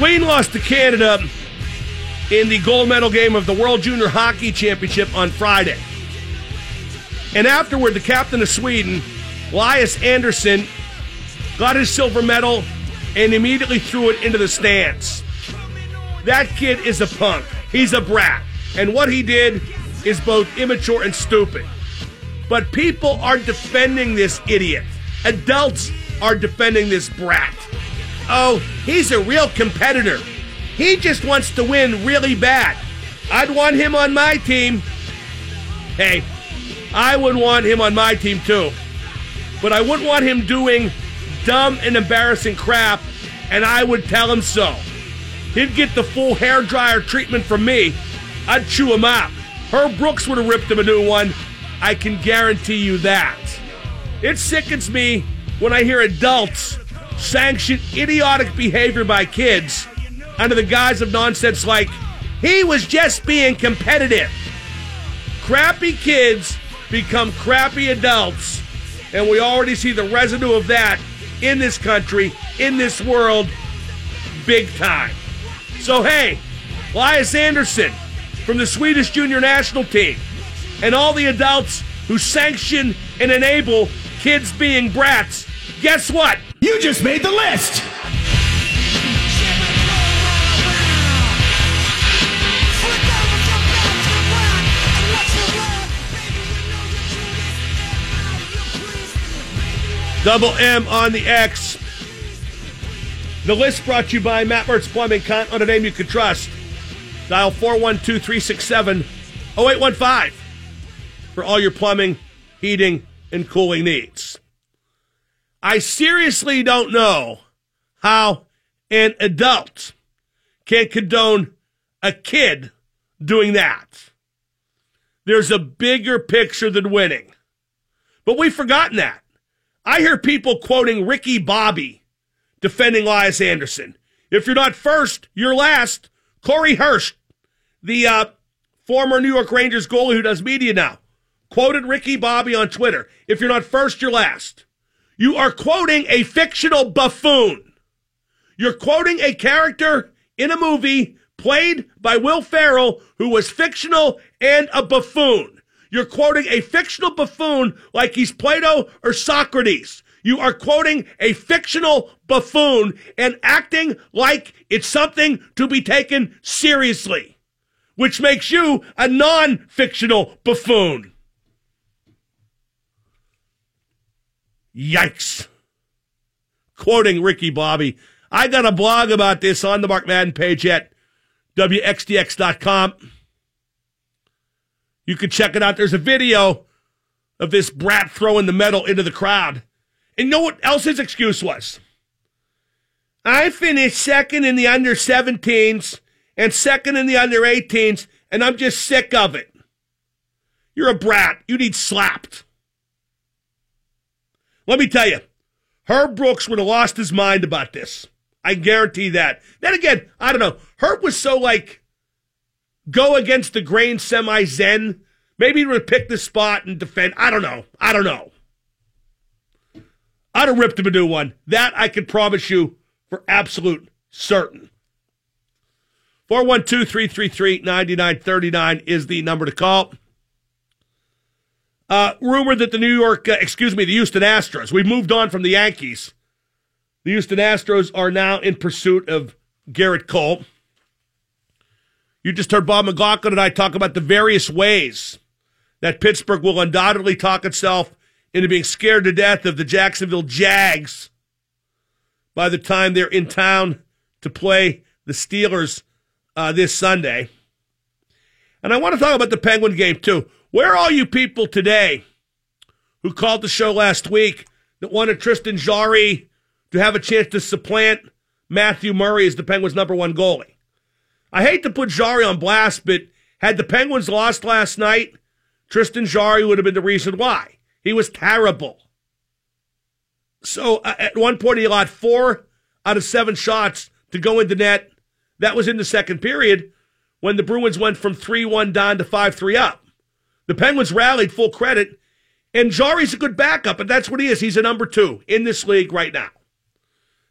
Sweden lost to Canada in the gold medal game of the World Junior Hockey Championship on Friday. And afterward, the captain of Sweden, Elias Andersson, got his silver medal and immediately threw it into the stands. That kid is a punk. He's a brat. And what he did is both immature and stupid. But people are defending this idiot. Adults are defending this brat. Oh, he's a real competitor. He just wants to win really bad. I'd want him on my team. Hey, I would want him on my team too. But I wouldn't want him doing dumb and embarrassing crap, and I would tell him so. He'd get the full hair dryer treatment from me. I'd chew him out. Herb Brooks would have ripped him a new one. I can guarantee you that. It sickens me when I hear adults sanction idiotic behavior by kids under the guise of nonsense like, he was just being competitive. Crappy kids become crappy adults, and we already see the residue of that in this country, in this world, big time. So, hey, Elias Andersson from the Swedish junior national team, and all the adults who sanction and enable kids being brats, guess what? You just made the list! Double M on the X. The list brought to you by Matt Martz Plumbing. Count on a name you can trust. Dial 412 367 0815 for all your plumbing, heating, and cooling needs. I seriously don't know how an adult can condone a kid doing that. There's a bigger picture than winning. But we've forgotten that. I hear people quoting Ricky Bobby defending Elias Andersson. If you're not first, you're last. Corey Hirsch, the uh, former New York Rangers goalie who does media now, quoted Ricky Bobby on Twitter. If you're not first, you're last. You are quoting a fictional buffoon. You're quoting a character in a movie played by Will Ferrell who was fictional and a buffoon. You're quoting a fictional buffoon like he's Plato or Socrates. You are quoting a fictional buffoon and acting like it's something to be taken seriously, which makes you a non fictional buffoon. Yikes. Quoting Ricky Bobby. I got a blog about this on the Mark Madden page at WXDX.com. You can check it out. There's a video of this brat throwing the medal into the crowd. And know what else his excuse was? I finished second in the under 17s and second in the under 18s, and I'm just sick of it. You're a brat. You need slapped. Let me tell you, Herb Brooks would have lost his mind about this. I guarantee that. Then again, I don't know. Herb was so like go against the grain semi zen. Maybe he would pick the spot and defend. I don't know. I don't know. I'd have ripped him a new one. That I can promise you for absolute certain. 412 333 9939 is the number to call. Uh, rumor that the New York, uh, excuse me, the Houston Astros, we've moved on from the Yankees. The Houston Astros are now in pursuit of Gerrit Cole. You just heard Bob McLaughlin and I talk about the various ways that Pittsburgh will undoubtedly talk itself into being scared to death of the Jacksonville Jags by the time they're in town to play the Steelers uh, this Sunday. And I want to talk about the Penguin game too. Where are you people today who called the show last week that wanted Tristan Jarry to have a chance to supplant Matthew Murray as the Penguins' number one goalie? I hate to put Jarry on blast, but had the Penguins lost last night, Tristan Jarry would have been the reason why. He was terrible. So uh, at one point, he allowed four out of seven shots to go into net. That was in the second period when the Bruins went from 3 1 down to 5 3 up. The Penguins rallied full credit, and Jarry's a good backup, and that's what he is. He's a number two in this league right now.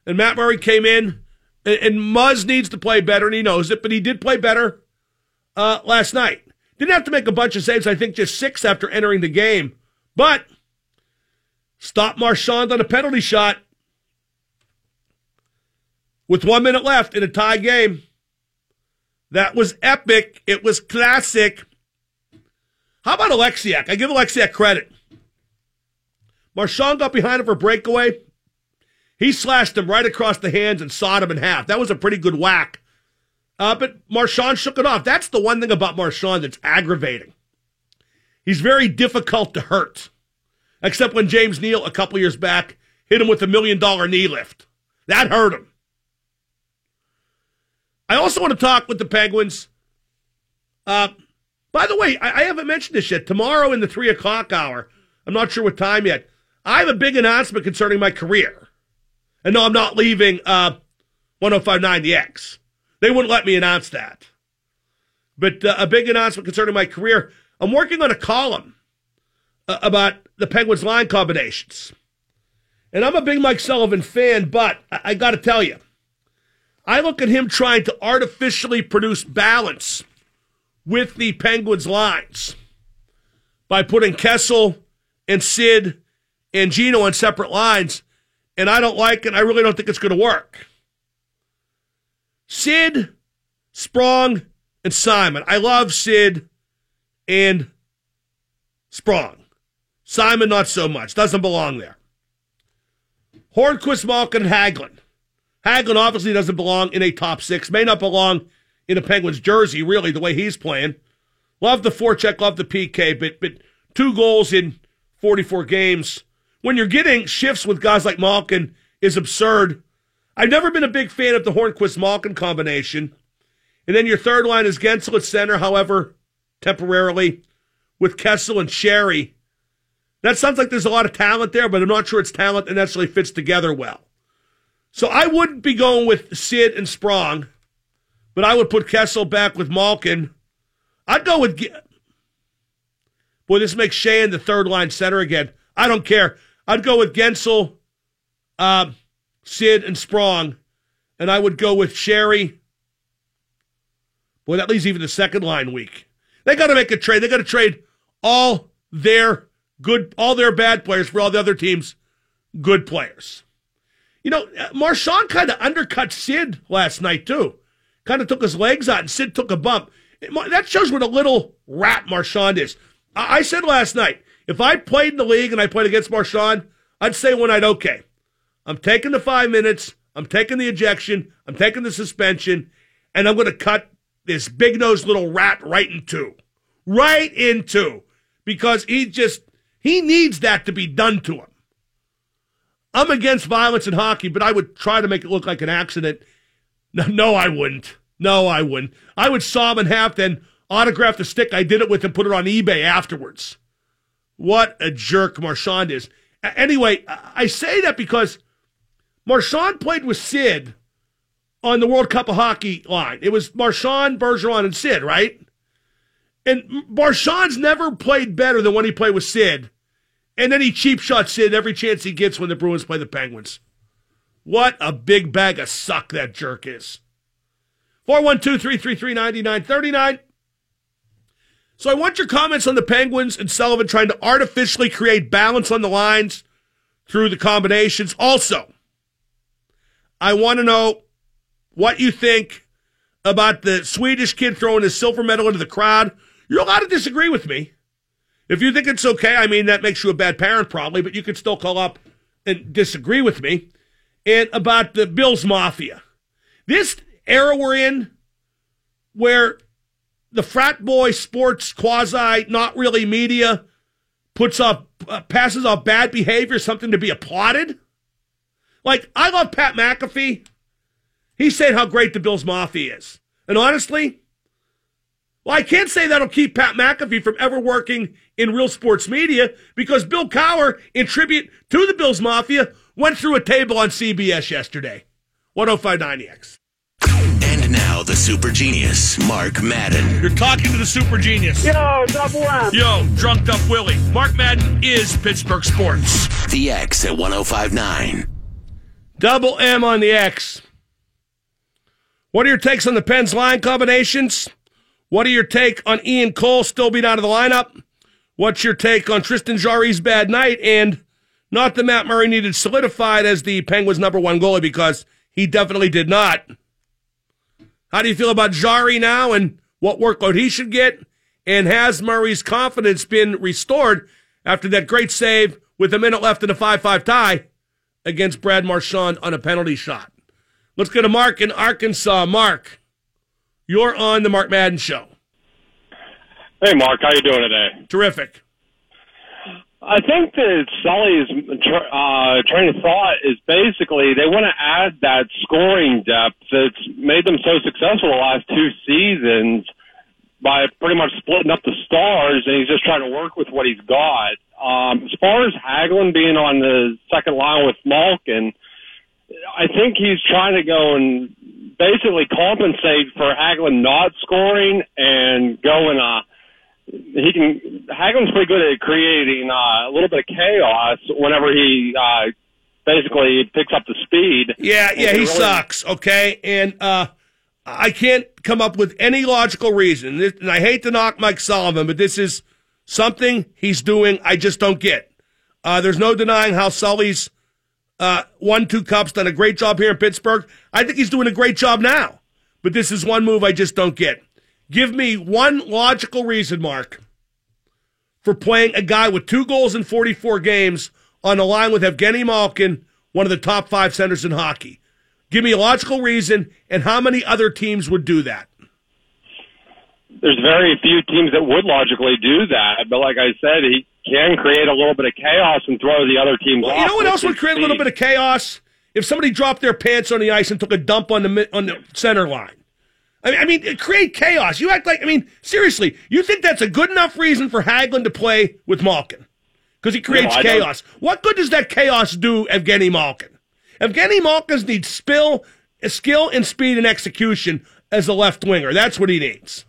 And Matt Murray came in And, and Muzz needs to play better, and he knows it, but he did play better uh, last night. Didn't have to make a bunch of saves, I think just six after entering the game. But stop Marchand on a penalty shot with one minute left in a tie game. That was epic. It was classic. How about Oleksiak? I give Oleksiak credit. Marchand got behind him for breakaway. He slashed him right across the hands and sawed him in half. That was a pretty good whack. Uh, but Marchand shook it off. That's the one thing about Marchand that's aggravating. He's very difficult to hurt, except when James Neal a couple years back hit him with a million dollar knee lift. That hurt him. I also want to talk with the Penguins. Uh, by the way, I, I haven't mentioned this yet. Tomorrow in the three o'clock hour, I'm not sure what time yet. I have a big announcement concerning my career. And no, I'm not leaving uh, 1059 The X. They wouldn't let me announce that. But uh, a big announcement concerning my career. I'm working on a column uh, about the Penguins line combinations. And I'm a big Mike Sullivan fan, but I, I got to tell you, I look at him trying to artificially produce balance with the Penguins lines by putting Kessel and Sid and Gino on separate lines, and I don't like it. I really don't think it's going to work. Sid, Sprong, and Simon. I love Sid and Sprong. Simon, not so much. Doesn't belong there. Hornqvist, Malkin, Hagelin. Hagelin obviously doesn't belong in a top six. May not belong in a Penguins jersey, really, the way he's playing. Love the forecheck, love the PK, but but two goals in 44 games. When you're getting shifts with guys like Malkin is absurd. I've never been a big fan of the Hornqvist Malkin combination. And then your third line is Guentzel at center, however, temporarily, with Kessel and Sheary. That sounds like there's a lot of talent there, but I'm not sure it's talent that necessarily fits together well. So I wouldn't be going with Sid and Sprong, but I would put Kessel back with Malkin. I'd go with. Boy, this makes Sheahan the third line center again. I don't care. I'd go with Guentzel, uh, Sid, and Sprong, and I would go with Sheary. Boy, that leaves even the second line weak. They got to make a trade. They got to trade all their good, all their bad players for all the other teams' good players. You know, Marchand kind of undercut Sid last night too. Kind of took his legs out, and Sid took a bump. That shows what a little rat Marchand is. I said last night, if I played in the league and I played against Marchand, I'd say one night, okay, I'm taking the five minutes, I'm taking the ejection, I'm taking the suspension, and I'm going to cut this big nosed little rat right in two. Right in two. Because he just, he needs that to be done to him. I'm against violence in hockey, but I would try to make it look like an accident. No, no, I wouldn't. No, I wouldn't. I would saw him in half, then autograph the stick I did it with and put it on eBay afterwards. What a jerk Marchand is. Anyway, I say that because Marchand played with Sid on the World Cup of Hockey line. It was Marchand, Bergeron, and Sid, right? And Marchand's never played better than when he played with Sid. And then he cheap shots Sid every chance he gets when the Bruins play the Penguins. What a big bag of suck that jerk is. 412 333 9939. So I want your comments on the Penguins and Sullivan trying to artificially create balance on the lines through the combinations. Also, I want to know what you think about the Swedish kid throwing his silver medal into the crowd. You're allowed to disagree with me. If you think it's okay, I mean, that makes you a bad parent probably, but you could still call up and disagree with me. And about the Bills Mafia. This era we're in, where the frat boy sports quasi, not really media, puts up, uh, passes off bad behavior, something to be applauded. Like, I love Pat McAfee. he said how great the Bills Mafia is. And honestly, well, I can't say that'll keep Pat McAfee from ever working in real sports media because Bill Cowher, in tribute to the Bills Mafia, went through a table on CBS yesterday. 1059X. And now the super genius, Mark Madden. You're talking to the super genius. Yo, double M. Yo, drunked up Willie. Mark Madden is Pittsburgh Sports. The X at 1059. Double M on the X. What are your takes on the Pens line combinations? What are your take on Ian Cole still being out of the lineup? What's your take on Tristan Jarry's bad night? And not that Matt Murray needed solidified as the Penguins' number one goalie because he definitely did not. How do you feel about Jarry now and what workload he should get? And has Murray's confidence been restored after that great save with a minute left in a 5 5 tie against Brad Marchand on a penalty shot? Let's go to Mark in Arkansas. Mark, you're on the Mark Madden Show. Hey, Mark, how you doing today? Terrific. I think that Sully's uh, train of thought is basically they want to add that scoring depth that's made them so successful the last two seasons by pretty much splitting up the stars, and he's just trying to work with what he's got. Um, as far as Hagelin being on the second line with Malkin, I think he's trying to go and basically compensate for Hagelin not scoring and go in a he can Hagelin's pretty good at creating uh, a little bit of chaos whenever he uh, basically picks up the speed. Yeah, yeah, he really... sucks. Okay, and uh, I can't come up with any logical reason. And I hate to knock Mike Sullivan, but this is something he's doing. I just don't get. Uh, there's no denying how Sully's uh, won two cups, done a great job here in Pittsburgh. I think he's doing a great job now, but this is one move I just don't get. Give me one logical reason, Mark, for playing a guy with two goals in 44 games on a line with Evgeny Malkin, one of the top five centers in hockey. Give me a logical reason, and how many other teams would do that? There's very few teams that would logically do that, but like I said, he can create a little bit of chaos and throw the other teams well, off. You know what else would create a little bit of chaos? If somebody dropped their pants on the ice and took a dump on the on the center line. I mean, I mean, create chaos. You act like, I mean, seriously, you think that's a good enough reason for Hagelin to play with Malkin? Because he creates no, chaos. What good does that chaos do Evgeny Malkin? Evgeny Malkin needs spill, skill and speed and execution as a left winger. That's what he needs.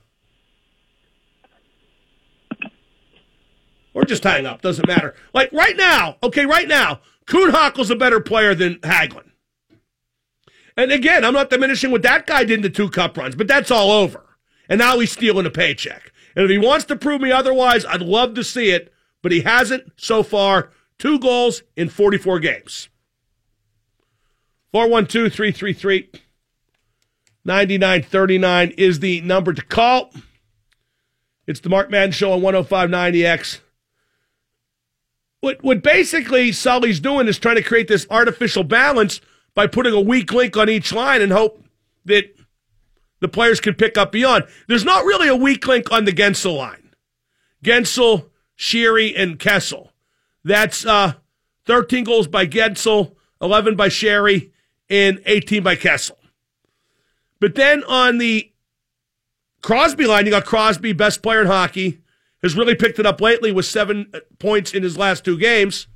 Or just hang up. Doesn't matter. Like right now, okay, right now, Kuhn a better player than Hagelin. And again, I'm not diminishing what that guy did in the two cup runs, but that's all over. And now he's stealing a paycheck. And if he wants to prove me otherwise, I'd love to see it, but he hasn't so far. Two goals in 44 games. 412 333 9939 is the number to call. It's the Mark Madden Show on 10590X. What, what basically Sully's doing is trying to create this artificial balance by putting a weak link on each line and hope that the players can pick up beyond. There's not really a weak link on the Guentzel line. Guentzel, Sheary, and Kessel. That's uh, 13 goals by Guentzel, 11 by Sheary, and 18 by Kessel. But then on the Crosby line, you got Crosby, best player in hockey, has really picked it up lately with seven points in his last two games.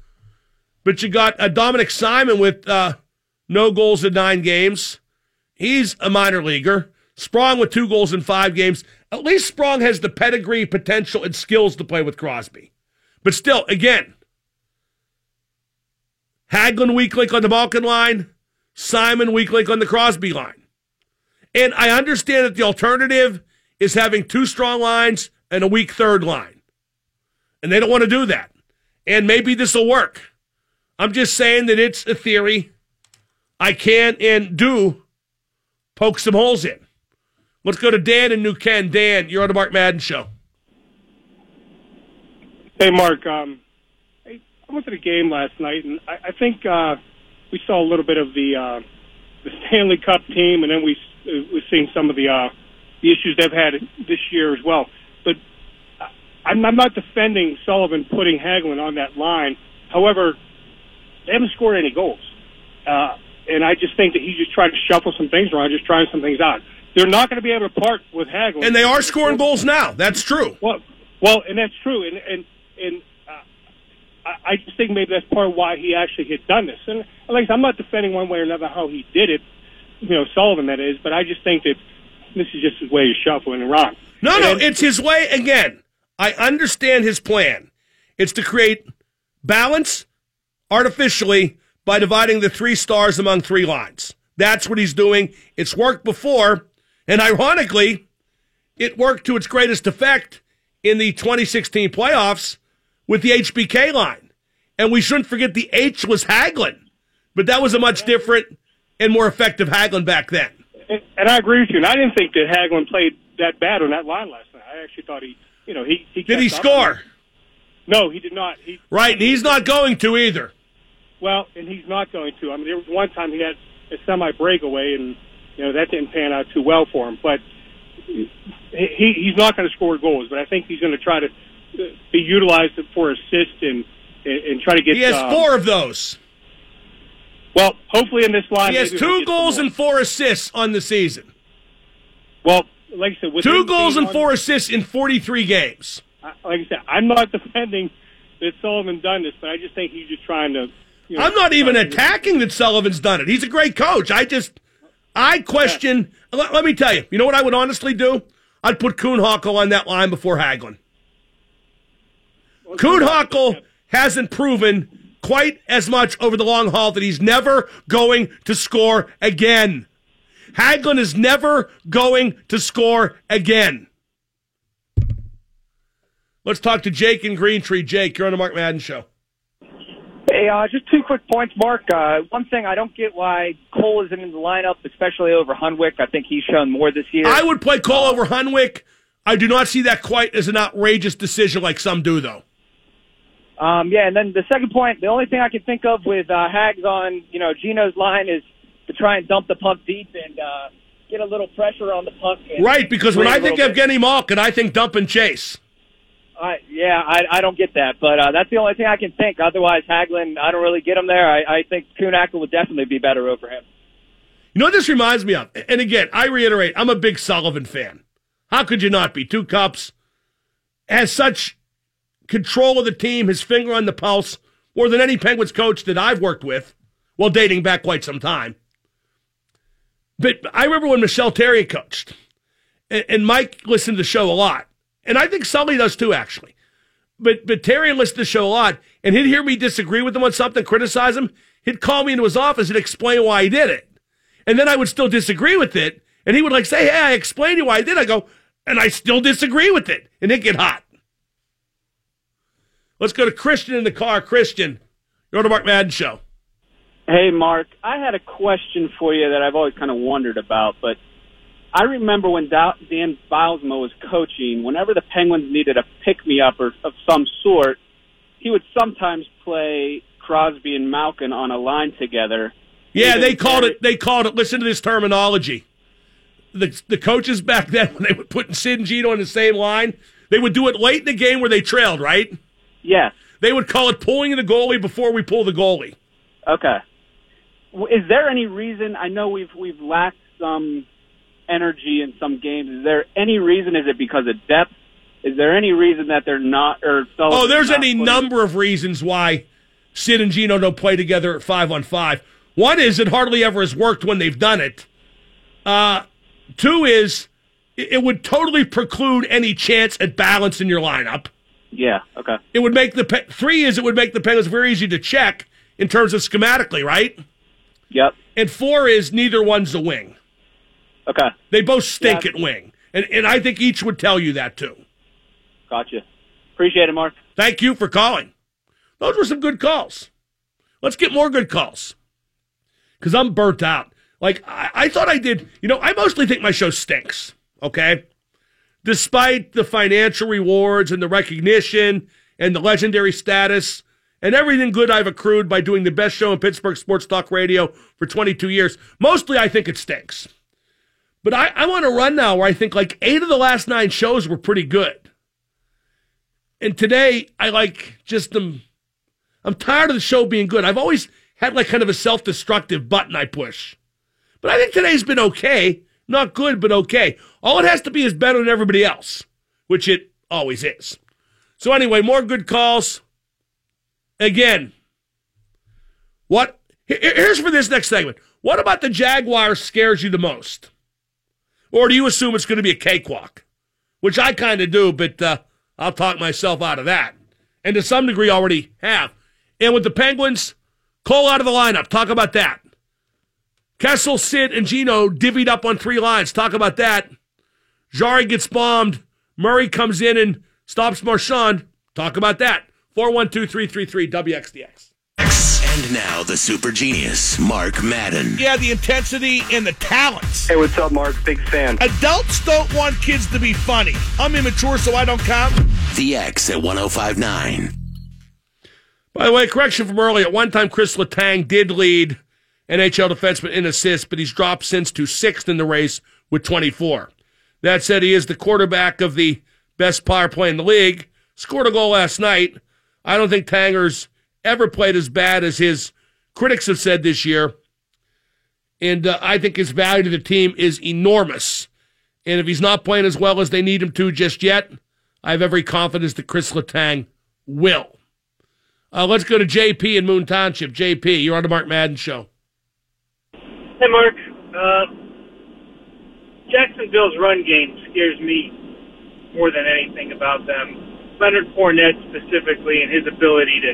But you got uh, Dominik Simon with uh, no goals in nine games. He's a minor leaguer. Sprong with two goals in five games. At least Sprong has the pedigree, potential, and skills to play with Crosby. But still, again, Hagelin weak link on the Malkin line, Simon weak link on the Crosby line. And I understand that the alternative is having two strong lines and a weak third line. And they don't want to do that. And maybe this will work. I'm just saying that it's a theory. I can and do poke some holes in. Let's go to Dan in New Ken. Dan, you're on the Mark Madden Show. Hey, Mark. Um, I went to the game last night, and I, I think uh, we saw a little bit of the uh, the Stanley Cup team, and then we we're seeing some of the uh, the issues they've had this year as well. But I'm, I'm not defending Sullivan putting Hagelin on that line. However, they haven't scored any goals. Uh, and I just think that he's just trying to shuffle some things around, just trying some things out. They're not going to be able to part with Hagel, and they are scoring goals now. That's true. Well, well, and that's true, and and and uh, I, I just think maybe that's part of why he actually had done this. And like I'm not defending one way or another how he did it, you know, Sullivan that is, but I just think that this is just his way of shuffling around. No, and, no, it's his way again. I understand his plan. It's to create balance artificially by dividing the three stars among three lines. That's what he's doing. It's worked before, and ironically, it worked to its greatest effect in the 2016 playoffs with the HBK line. And we shouldn't forget the H was Hagelin, but that was a much different and more effective Hagelin back then. And, I agree with you. And I didn't think that Hagelin played that bad on that line last night. I actually thought he, you know, he, he did he score? No, he did not. He Right, and he's not going to either. Well, and he's not going to. I mean, there was one time he had a semi breakaway, and you know that didn't pan out too well for him. But he he's not going to score goals. But I think he's going to try to uh, be utilized for assist and and, try to get. He has um, four of those. Well, hopefully in this line, He has two goals and four assists on the season. well, like I said, with Two goals and on- four assists in 43 games. Like I said, I'm not defending that Sullivan done this, but I just think he's just trying to. You know, I'm not even attacking that Sullivan's done it. He's a great coach. I just, I question. Let, let me tell you. You know what I would honestly do? I'd put Kuhnhackl on that line before Hagelin. Kuhn Hockel hasn't proven quite as much over the long haul that he's never going to score again. Hagelin is never going to score again. Let's talk to Jake in Green Tree. Jake, you're on the Mark Madden Show. Hey, uh, just two quick points, Mark. Uh, one thing, I don't get why Cole isn't in the lineup, especially over Hunwick. I think he's shown more this year. I would play Cole over Hunwick. I do not see that quite as an outrageous decision like some do, though. Um, yeah, and then the second point, the only thing I can think of with uh, Hags on, you know, Gino's line is to try and dump the puck deep and uh, get a little pressure on the puck. And Right, because when I think little bit. Evgeny Malkin, I think dump and chase. I yeah, I, I don't get that, but uh, that's the only thing I can think. Otherwise, Hagelin, I don't really get him there. I, I think Kuhnhackl would definitely be better over him. You know what this reminds me of? And again, I reiterate, I'm a big Sullivan fan. How could you not be? Two cups, has such control of the team, his finger on the pulse, more than any Penguins coach that I've worked with, well, dating back quite some time. But I remember when Michel Therrien coached, and, and Mike listened to the show a lot. And I think Sully does too, actually. But but Therrien listened to the show a lot, and he'd hear me disagree with him on something, criticize him. He'd call me into his office and explain why he did it. And then I would still disagree with it. And he would like say, Hey, I explained to you why I did. I go, and I still disagree with it. And it get hot. Let's go to Christian in the car. Christian, you're on the Mark Madden show. Hey, Mark, I had a question for you that I've always kind of wondered about, but I remember when Dan Bylsma was coaching, whenever the Penguins needed a pick-me-up or of some sort, he would sometimes play Crosby and Malkin on a line together. Yeah, they called it. They called it. Listen to this terminology. The the coaches back then, when they were putting Sid and Gino on the same line, they would do it late in the game where they trailed. Right? Yes. They would call it pulling the goalie before we pull the goalie. Okay. Is there any reason? I know we've we've lacked some energy in some games. Is there any reason? Is it because of depth? Is there any reason that they're not or Oh, there's any putting- number of reasons why Sid and Gino don't play together at five on five. One is it hardly ever has worked when they've done it. Uh, two is it it would totally preclude any chance at balance in your lineup. Yeah. Okay. It would make the Pe- three is it would make the Penguins very easy to check in terms of schematically, right? Yep. And four is neither one's a wing. Okay. They both stink Yeah. at wing, and and I think each would tell you that too. Gotcha. Appreciate it, Mark. Thank you for calling. Those were some good calls. Let's get more good calls. Because I'm burnt out. Like, I, I thought I did. You know, I mostly think my show stinks, okay? Despite the financial rewards and the recognition and the legendary status and everything good I've accrued by doing the best show in Pittsburgh Sports Talk Radio for 22 years, mostly I think it stinks. But I, I want to run now where I think like eight of the last nine shows were pretty good. And today, I like just am. I'm tired of the show being good. I've always had like kind of a self-destructive button I push, but I think today's been okay. Not good, but okay. All it has to be is better than everybody else, which it always is. So anyway, more good calls. Again, what? Here's for this next segment. What about the Jaguars scares you the most, or do you assume it's going to be a cakewalk? Which I kind of do, but uh, I'll talk myself out of that. And to some degree already have. And with the Penguins, Cole out of the lineup. Talk about that. Kessel, Sid, and Gino divvied up on three lines. Talk about that. Jarry gets bombed. Murray comes in and stops Marchand. Talk about that. 412 333 WXDX. And now the super genius, Mark Madden. Yeah, the intensity and the talents. Hey, what's up, Mark? Big fan. Adults don't want kids to be funny. I'm immature, so I don't count. The X at 1059. By the way, correction from earlier. At one time, Chris Letang did lead NHL defenseman in assists, but he's dropped since to sixth in the race with 24. That said, he is the quarterback of the best power play in the league. Scored a goal last night. I don't think Tanger's ever played as bad as his critics have said this year. And uh, I think his value to the team is enormous. And if he's not playing as well as they need him to just yet, I have every confidence that Chris Letang will. Uh, let's go to JP in Moon Township. JP, you're on the Mark Madden Show. Hey, Mark. Uh, Jacksonville's run game scares me more than anything about them. Leonard Fournette specifically and his ability to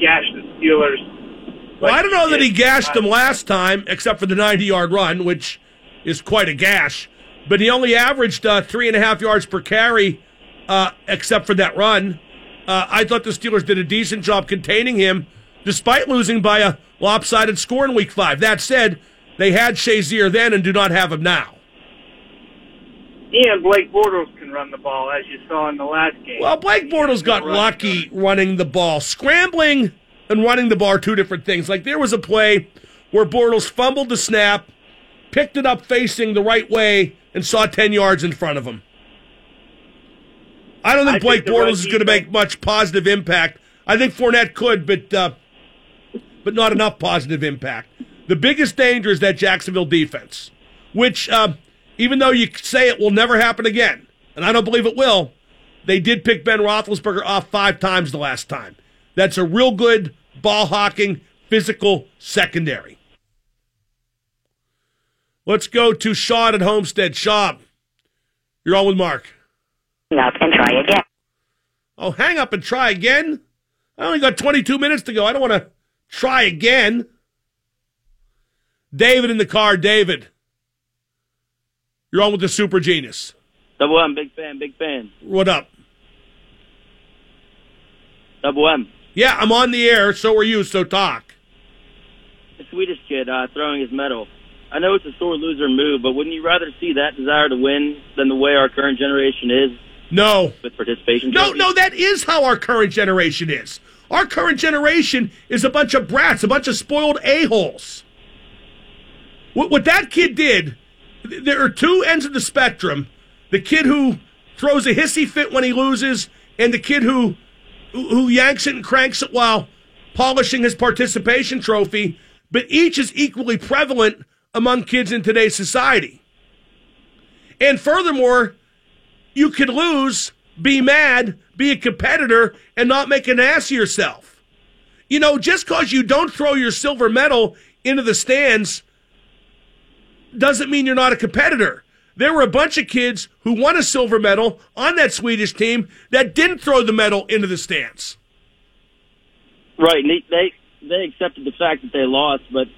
gash the Steelers. Well, I don't know that he gashed them last time, except for the 90 yard run, which is quite a gash. But he only averaged uh, three and a half yards per carry, uh, except for that run. Uh, I thought the Steelers did a decent job containing him, despite losing by a lopsided score in Week Five. That said, they had Shazier then and do not have him now. And Blake Bortles can run the ball, as you saw in the last game. Well, Blake Bortles got lucky running the ball. Scrambling and running the ball are two different things. Like there was a play where Bortles fumbled the snap, picked it up facing the right way, and saw 10 yards in front of him. I don't think I Blake think run Bortles is going to make much positive impact. I think Fournette could, but uh, but not enough positive impact. The biggest danger is that Jacksonville defense, which uh, even though you say it will never happen again, and I don't believe it will, they did pick Ben Roethlisberger off five times the last time. That's a real good ball hawking, physical secondary. Let's go to Sean at Homestead. Sean, you're on with Mark. Up and try again. Oh, hang up and try again? I only got 22 minutes to go. I don't want to try again. David in the car. David, you're on with the super genius. Double M, big fan, big fan. What up? Double M. Yeah, I'm on the air. So are you. So talk. The Swedish kid uh, throwing his medal. I know it's a sore loser move, but wouldn't you rather see that desire to win than the way our current generation is No. with participation? No, trophies? no, that is how our current generation is. Our current generation is a bunch of brats, a bunch of spoiled a-holes. What, what that kid did, there are two ends of the spectrum. The kid who throws a hissy fit when he loses, and the kid who, who, yanks it and cranks it while polishing his participation trophy. But each is equally prevalent among kids in today's society. And furthermore, you could lose, be mad, be a competitor, and not make an ass of yourself. You know, just because you don't throw your silver medal into the stands doesn't mean you're not a competitor. There were a bunch of kids who won a silver medal on that Swedish team that didn't throw the medal into the stands. Right, they, they they accepted the fact that they lost, but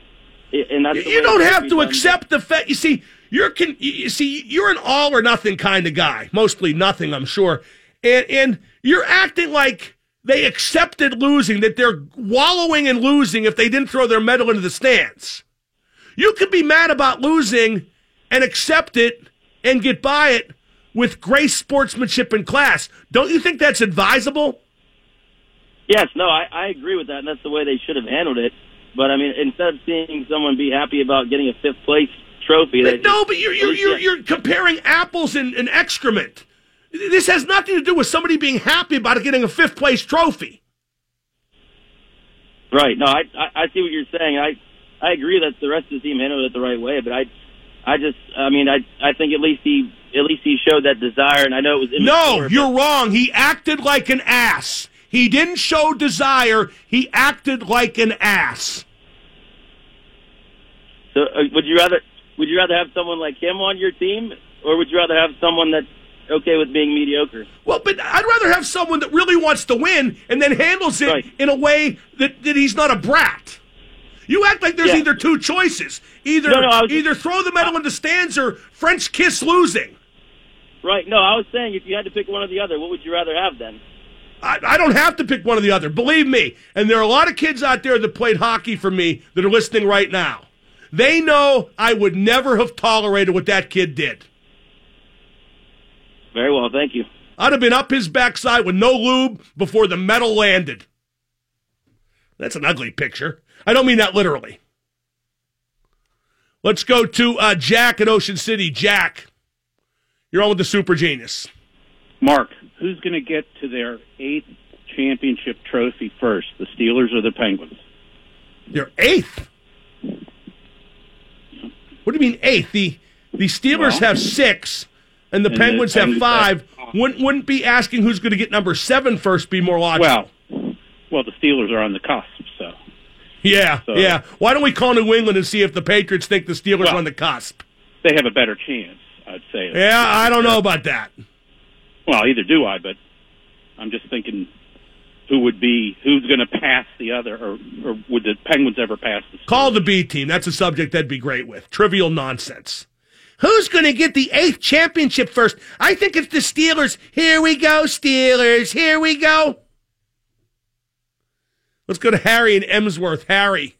and that's the You don't have to done. accept the fact. You see, you're con- you see, you're an all or nothing kind of guy. Mostly nothing, I'm sure. And and you're acting like they accepted losing, that they're wallowing and losing if they didn't throw their medal into the stands. You could be mad about losing and accept it and get by it with grace, sportsmanship, and class. Don't you think that's advisable? Yes, no, I, I agree with that, and that's the way they should have handled it. But I mean, instead of seeing someone be happy about getting a fifth place trophy, they no, just- but you're you're you're, you're comparing apples and, and excrement. This has nothing to do with somebody being happy about getting a fifth place trophy. Right. No, I, I I see what you're saying. I I agree that the rest of the team handled it the right way, but I I just I mean I I think at least he at least he showed that desire, and I know it was No, you're wrong. He acted like an ass. He didn't show desire. He acted like an ass. So uh, would you rather would you rather have someone like him on your team, or would you rather have someone that's okay with being mediocre? Well, but I'd rather have someone that really wants to win and then handles it Right. in a way that, that he's not a brat. You act like there's Yeah. either two choices. Either No, no, I either throw the medal in the stands or French kiss losing. Right? No, I was saying if you had to pick one or the other, what would you rather have then? I, I don't have to pick one or the other. Believe me. And there are a lot of kids out there that played hockey for me that are listening right now. They know I would never have tolerated what that kid did. Very well, thank you. I'd have been up his backside with no lube before the medal landed. That's an ugly picture. I don't mean that literally. Let's go to uh, Jack in Ocean City. Jack, you're on with the Super Genius. Mark, who's going to get to their eighth championship trophy first, the Steelers or the Penguins? You're eighth. What do you mean eighth? The the Steelers Well- have six, and the And the Penguins have Penguins five. have- Wouldn't wouldn't be asking who's going to get number seven first be more logical? Well, well, the Steelers are on the cusp, yeah, so- yeah. Why don't we call New England and see if the Patriots think the Steelers Well- are on the cusp? they have a better chance, I'd say. Yeah, I don't know about that. Well, either do I, but I'm just thinking who would be who's going to pass the other, or, or would the Penguins ever pass the? Call the B team. That's a subject that'd be great with. Trivial nonsense. Who's going to get the eighth championship first? I think it's the Steelers. Here we go, Steelers. Here we go. Let's go to Harry in Emsworth. Harry,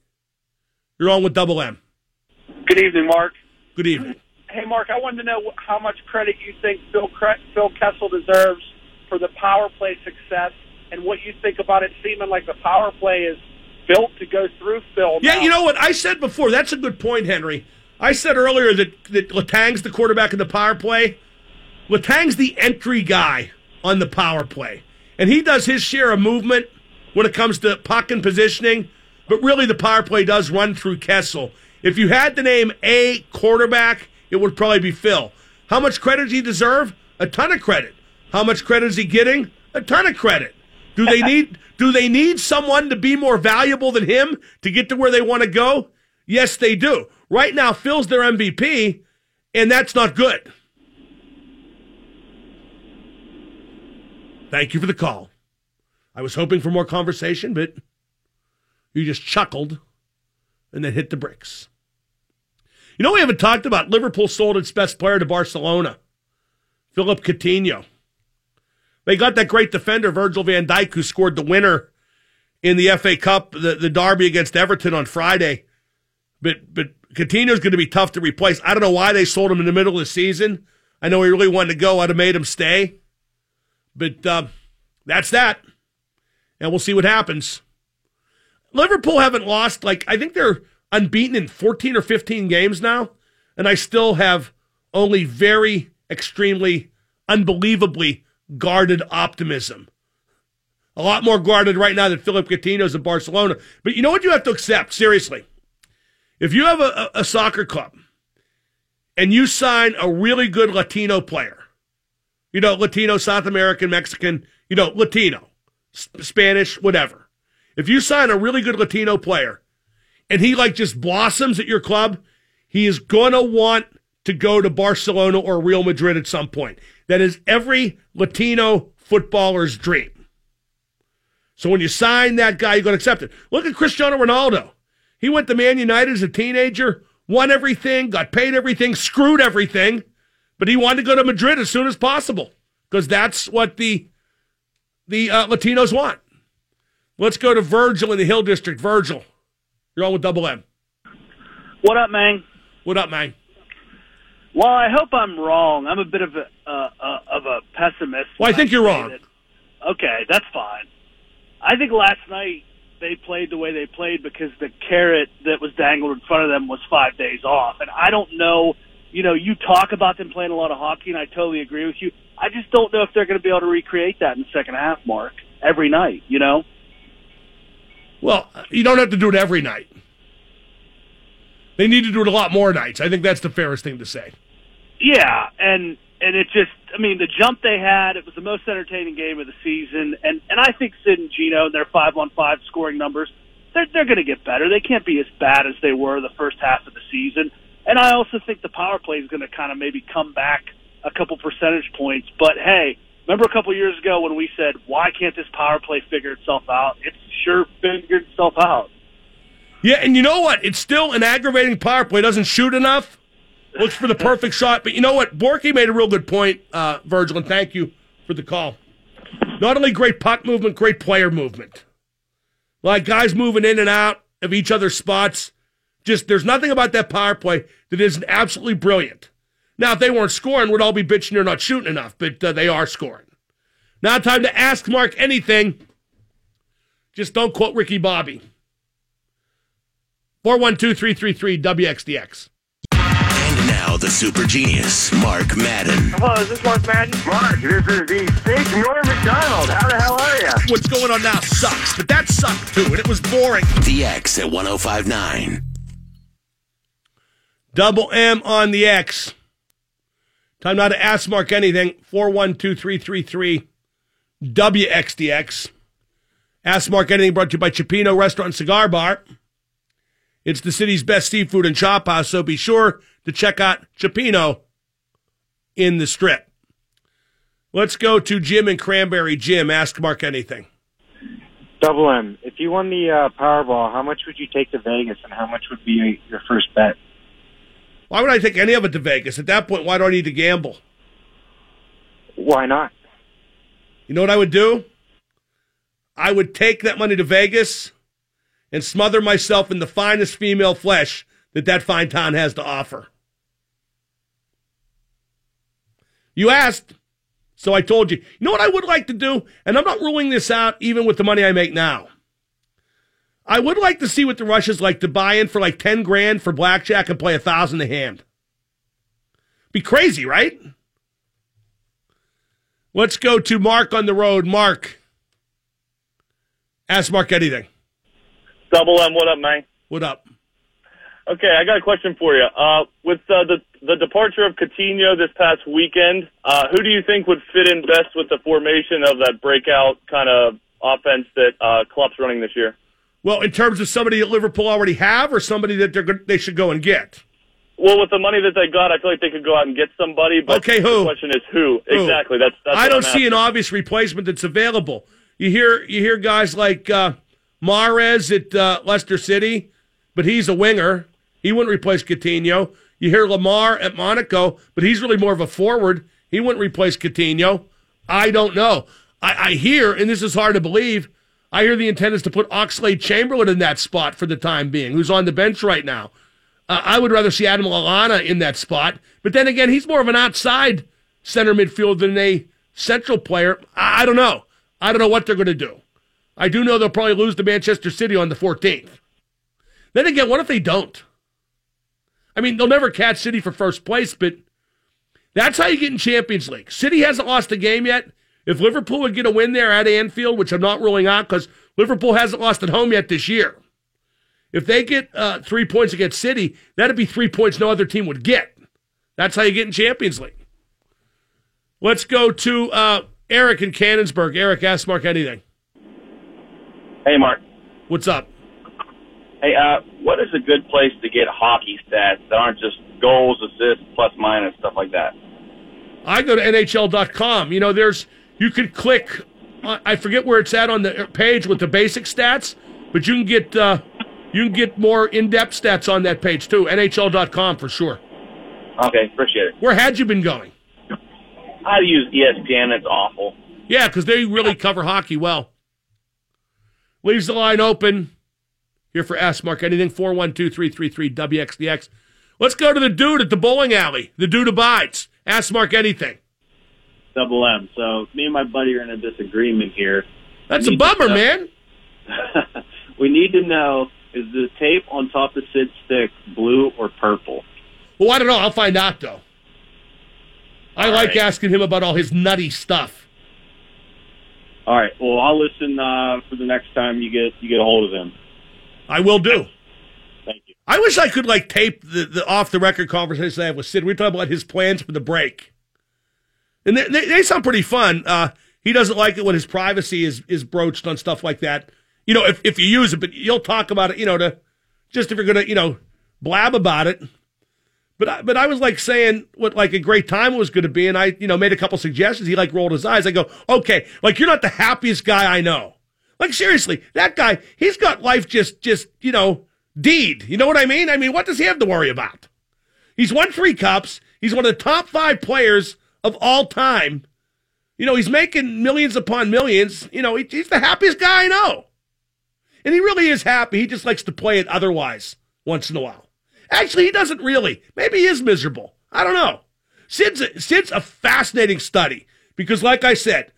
you're on with Double M. Good evening, Mark. Good evening. Hey, Mark, I wanted to know how much credit you think Phil, Phil Kessel deserves for the power play success and what you think about it seeming like the power play is built to go through Phil. Yeah, now. you know what I said before. That's a good point, Henry. I said earlier that that Letang's the quarterback in the power play. Letang's the entry guy on the power play, and he does his share of movement when it comes to puck and positioning. But really, the power play does run through Kessel. If you had to name a quarterback, it would probably be Phil. How much credit does he deserve? A ton of credit. How much credit is he getting? A ton of credit. Do they need do they need someone to be more valuable than him to get to where they want to go? Yes, they do. Right now, Phil's their MVP, and that's not good. Thank you for the call. I was hoping for more conversation, but you just chuckled and then hit the bricks. You know, we haven't talked about Liverpool sold its best player to Barcelona, Philip Coutinho. They got that great defender, Virgil van Dijk, who scored the winner in the FA Cup, the, the derby against Everton on Friday. But but Coutinho's going to be tough to replace. I don't know why they sold him in the middle of the season. I know he really wanted to go. I'd have made him stay. But uh, that's that. And we'll see what happens. Liverpool haven't lost, like, I think they're unbeaten in 14 or 15 games now. And I still have only very extremely, unbelievably guarded optimism. A lot more guarded right now than Philip Coutinho's in Barcelona. But you know what you have to accept? Seriously. If you have a, a, soccer club and you sign a really good Latino player, you know, Latino, South American, Mexican, you know, Latino, Spanish, whatever. If you sign a really good Latino player and he like just blossoms at your club, he is going to want to go to Barcelona or Real Madrid at some point. That is every Latino footballer's dream. So when you sign that guy, you're going to accept it. Look at Cristiano Ronaldo. He went to Man United as a teenager, won everything, got paid everything, screwed everything, but he wanted to go to Madrid as soon as possible because that's what the the uh, Latinos want. Let's go to Virgil in the Hill District. Virgil, you're on with Double M. What up, man? What up, man? Well, I hope I'm wrong. I'm a bit of a uh, uh, of a pessimist. Well, I think you're wrong. that- okay, that's fine. I think last night they played the way they played because the carrot that was dangled in front of them was five days off, and I don't know. You know, you talk about them playing a lot of hockey, and I totally agree with you. I just don't know if they're going to be able to recreate that in the second half, Mark, every night. You know. Well, you don't have to do it every night. They need to do it a lot more nights. I think that's the fairest thing to say. Yeah, and and it just I mean the jump they had, it was the most entertaining game of the season and and I think Sid and Gino and their 5 on 5 scoring numbers, they're they're going to get better. They can't be as bad as they were the first half of the season. And I also think the power play is going to kind of maybe come back a couple percentage points, but hey, remember a couple years ago when we said, "Why can't this power play figure itself out?" It's sure figured itself out. Yeah, and you know what? It's still an aggravating power play. Doesn't shoot enough. Looks for the perfect shot. But you know what? Borky made a real good point, uh, Virgil, and thank you for the call. Not only great puck movement, great player movement. Like guys moving in and out of each other's spots. Just there's nothing about that power play that isn't absolutely brilliant. Now, if they weren't scoring, we'd all be bitching they're not shooting enough, but uh, they are scoring. Now, time to ask Mark anything. Just don't quote Ricky Bobby. 412 333 WXDX. And now the super genius, Mark Madden. Hello, is this Mark Madden? Mark, this is the fake Norm Macdonald. How the hell are you? What's going on now sucks, but that sucked too, and it was boring. The X at 1059. Double M on the X. Time now to ask Mark anything. 412 333 WXDX. Ask Mark anything brought to you by Cioppino Restaurant Cigar Bar. It's the city's best seafood and chop house, so be sure to check out Cioppino in the strip. Let's go to Jim and Cranberry. Jim, ask Mark anything. Double M. If you won the uh, Powerball, how much would you take to Vegas, and how much would be your first bet? Why would I take any of it to Vegas? At that point, why do I need to gamble? Why not? You know what I would do? I would take that money to Vegas and smother myself in the finest female flesh that that fine town has to offer. You asked, so I told you. You know what I would like to do? And I'm not ruling this out even with the money I make now. I would like to see what the Russians like to buy in for like 10 grand for blackjack and play a thousand a hand. Be crazy, right? Let's go to Mark on the road. Mark. Ask Mark anything. Double M, what up, man? What up? Okay, I got a question for you. Uh, with uh, the the departure of Coutinho this past weekend, uh, who do you think would fit in best with the formation of that breakout kind of offense that uh, Klopp's running this year? Well, in terms of somebody that Liverpool already have, or somebody that they're they should go and get. Well, with the money that they got, I feel like they could go out and get somebody. But Okay, who? The question is who? Who? Exactly. That's, that's I don't see an obvious replacement that's available. You hear you hear guys like uh, Mahrez at uh, Leicester City, but he's a winger. He wouldn't replace Coutinho. You hear Lemar at Monaco, but he's really more of a forward. He wouldn't replace Coutinho. I don't know. I, I hear, and this is hard to believe, I hear the intent is to put Oxlade Chamberlain in that spot for the time being, who's on the bench right now. Uh, I would rather see Adam Lallana in that spot. But then again, he's more of an outside center midfield than a central player. I, I don't know. I don't know what they're going to do. I do know they'll probably lose to Manchester City on the 14th. Then again, what if they don't? I mean, they'll never catch City for first place, but that's how you get in Champions League. City hasn't lost a game yet. If Liverpool would get a win there at Anfield, which I'm not ruling out because Liverpool hasn't lost at home yet this year. If they get uh, three points against City, that'd be three points no other team would get. That's how you get in Champions League. Let's go to uh, Eric in Canonsburg. Eric, ask Mark anything. Hey, Mark. What's up? Hey, uh, what is a good place to get hockey stats that aren't just goals, assists, plus minus, stuff like that? I go to NHL.com. You know, there's you could click. I forget where it's at on the page with the basic stats, but you can get uh, you can get more in-depth stats on that page too. NHL.com for sure. Okay, appreciate it. Where had you been going? I use ESPN. It's awful. Yeah, because they really cover hockey well. Leaves the line open. Here for Ask Mark anything 412 333 WXDX. Let's go to the dude at the bowling alley. The dude abides. Ask Mark anything. Double M. So me and my buddy are in a disagreement here. That's a bummer, man. we need to know is the tape on top of Sid's stick blue or purple? Well, I don't know. I'll find out though. I All like right. asking him about all his nutty stuff. All right. Well, I'll listen uh, for the next time you get you get a hold of him. I will do. Thank you. I wish I could like tape the, the off the record conversation I have with Sid. We are talking about his plans for the break, and they, they, they sound pretty fun. Uh, he doesn't like it when his privacy is is broached on stuff like that. You know, if if you use it, but you'll talk about it. You know, to just if you're gonna you know blab about it. But I, but I was like saying what like a great time it was going to be, and I you know made a couple suggestions. He like rolled his eyes. I go, okay, like you're not the happiest guy I know. Like seriously, that guy, he's got life just just you know deed. You know what I mean? I mean, what does he have to worry about? He's won three cups. He's one of the top five players of all time. You know, he's making millions upon millions. You know, he, he's the happiest guy I know. And he really is happy. He just likes to play it otherwise once in a while. Actually, he doesn't really. Maybe he is miserable. I don't know. Sid's a, Sid's a fascinating study because, like I said,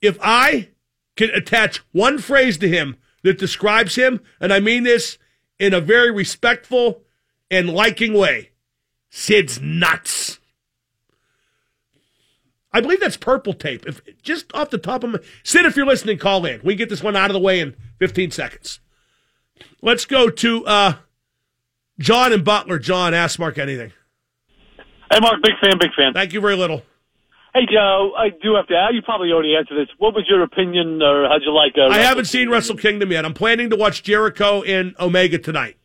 if I can attach one phrase to him that describes him, and I mean this in a very respectful and liking way, Sid's nuts. I believe that's purple tape. If just off the top of my Sid, if you're listening, call in. We get this one out of the way in 15 seconds. Let's go to uh, John and Butler. John, ask Mark anything. Hey, Mark, big fan, big fan. Thank you very little. Hey, Joe, I do have to ask. You probably already answered this. What was your opinion, or how'd you like? Uh, I haven't seen Wrestle Kingdom yet. I'm planning to watch Jericho and Omega tonight.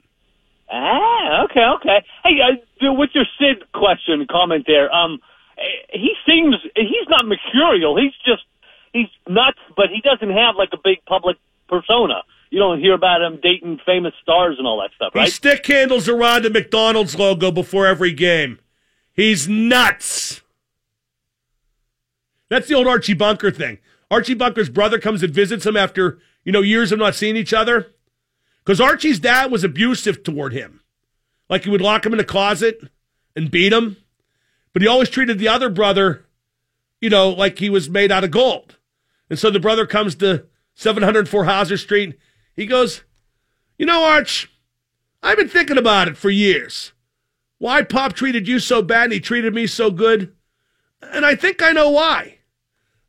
Ah, okay, okay. Hey, uh, what's your Sid question, comment there? Um, Eh, he seems he's not mercurial. He's just he's nuts, but he doesn't have like a big public persona. You don't hear about him dating famous stars and all that stuff, He right? stick handles around the McDonald's logo before every game. He's nuts. That's the old Archie Bunker thing. Archie Bunker's brother comes and visits him after, you know, years of not seeing each other. Because Archie's dad was abusive toward him. Like he would lock him in a closet and beat him. But he always treated the other brother, you know, like he was made out of gold. And so the brother comes to 704 Hauser Street. He goes, You know, Arch, I've been thinking about it for years. Why Pop treated you so bad and he treated me so good. And I think I know why.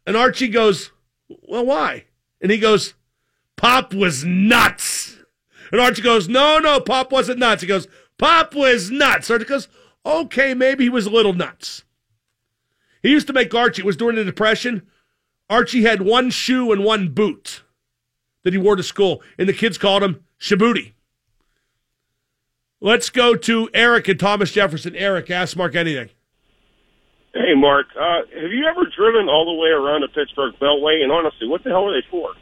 And Archie goes, Well, why? And he goes, Pop was nuts. And Archie goes, No, no, Pop wasn't nuts. He goes, Pop was nuts. Archie goes, Okay, maybe he was a little nuts. He used to make Archie, it was during the Depression. Archie had one shoe and one boot that he wore to school, and the kids called him Shoebootie. Let's go to Eric and Thomas Jefferson. Eric, ask Mark anything. Hey, Mark, uh, have you ever driven all the way around the Pittsburgh Beltway? And honestly, what the hell are they for?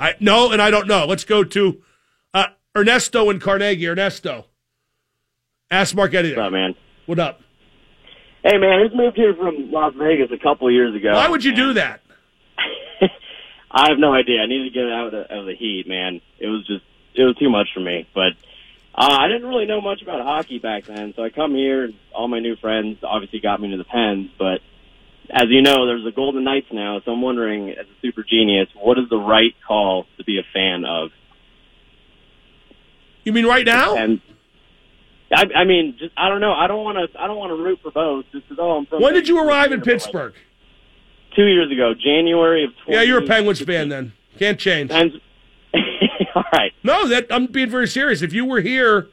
I no, and I don't know. Let's go to uh, Ernesto and Carnegie. Ernesto, ask Mark anything. What's up, man? What up? Hey, man, I just moved here from Las Vegas a couple years ago. Why would you do that? I have no idea. I needed to get out of the, of the heat, man. It was just, it was too much for me. But uh, I didn't really know much about hockey back then, so I come here. and All my new friends obviously got me into the Pens, but as you know, there's the Golden Knights now. So I'm wondering, as a super genius, what is the right call to be a fan of? You mean right now? And I, I mean, just I don't know. I don't want to. I don't want to root for both. Just because oh, I'm from. When did you arrive in Pittsburgh? Two years ago, January of. 20, Yeah, you're a Penguins fan then. Can't change. All right. No, that I'm being very serious. If you were here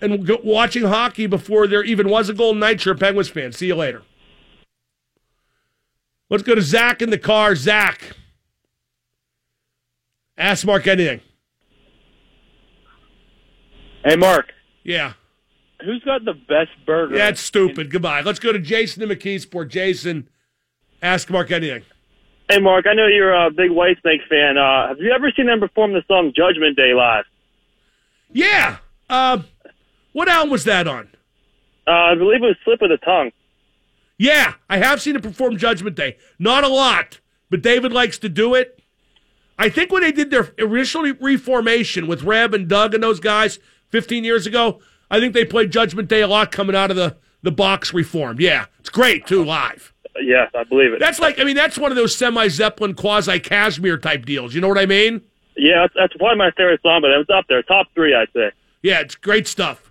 and go, watching hockey before there even was a Golden Knights, you're a Penguins fan. See you later. Let's go to Zach in the car. Zach, ask Mark anything. Hey, Mark. Yeah. Who's got the best burger? Yeah, it's stupid. Goodbye. Let's go to Jason in McKeesport. Jason, ask Mark anything. Hey, Mark. I know you're a big Whitesnake fan. Uh, have you ever seen them perform the song Judgment Day live? Yeah. Uh, what album was that on? Uh, I believe it was Slip of the Tongue. Yeah, I have seen it perform Judgment Day. Not a lot, but David likes to do it. I think when they did their initial reformation with Reb and Doug and those guys 15 years ago, I think they play Judgment Day a lot coming out of the, the box reformed. Yeah, it's great too, live. Yes, I believe it. That's like, I mean, that's one of those semi Zeppelin, quasi Kashmir type deals. You know what I mean? Yeah, that's, that's probably my favorite song, but it's up there. Top three, I'd say. Yeah, it's great stuff.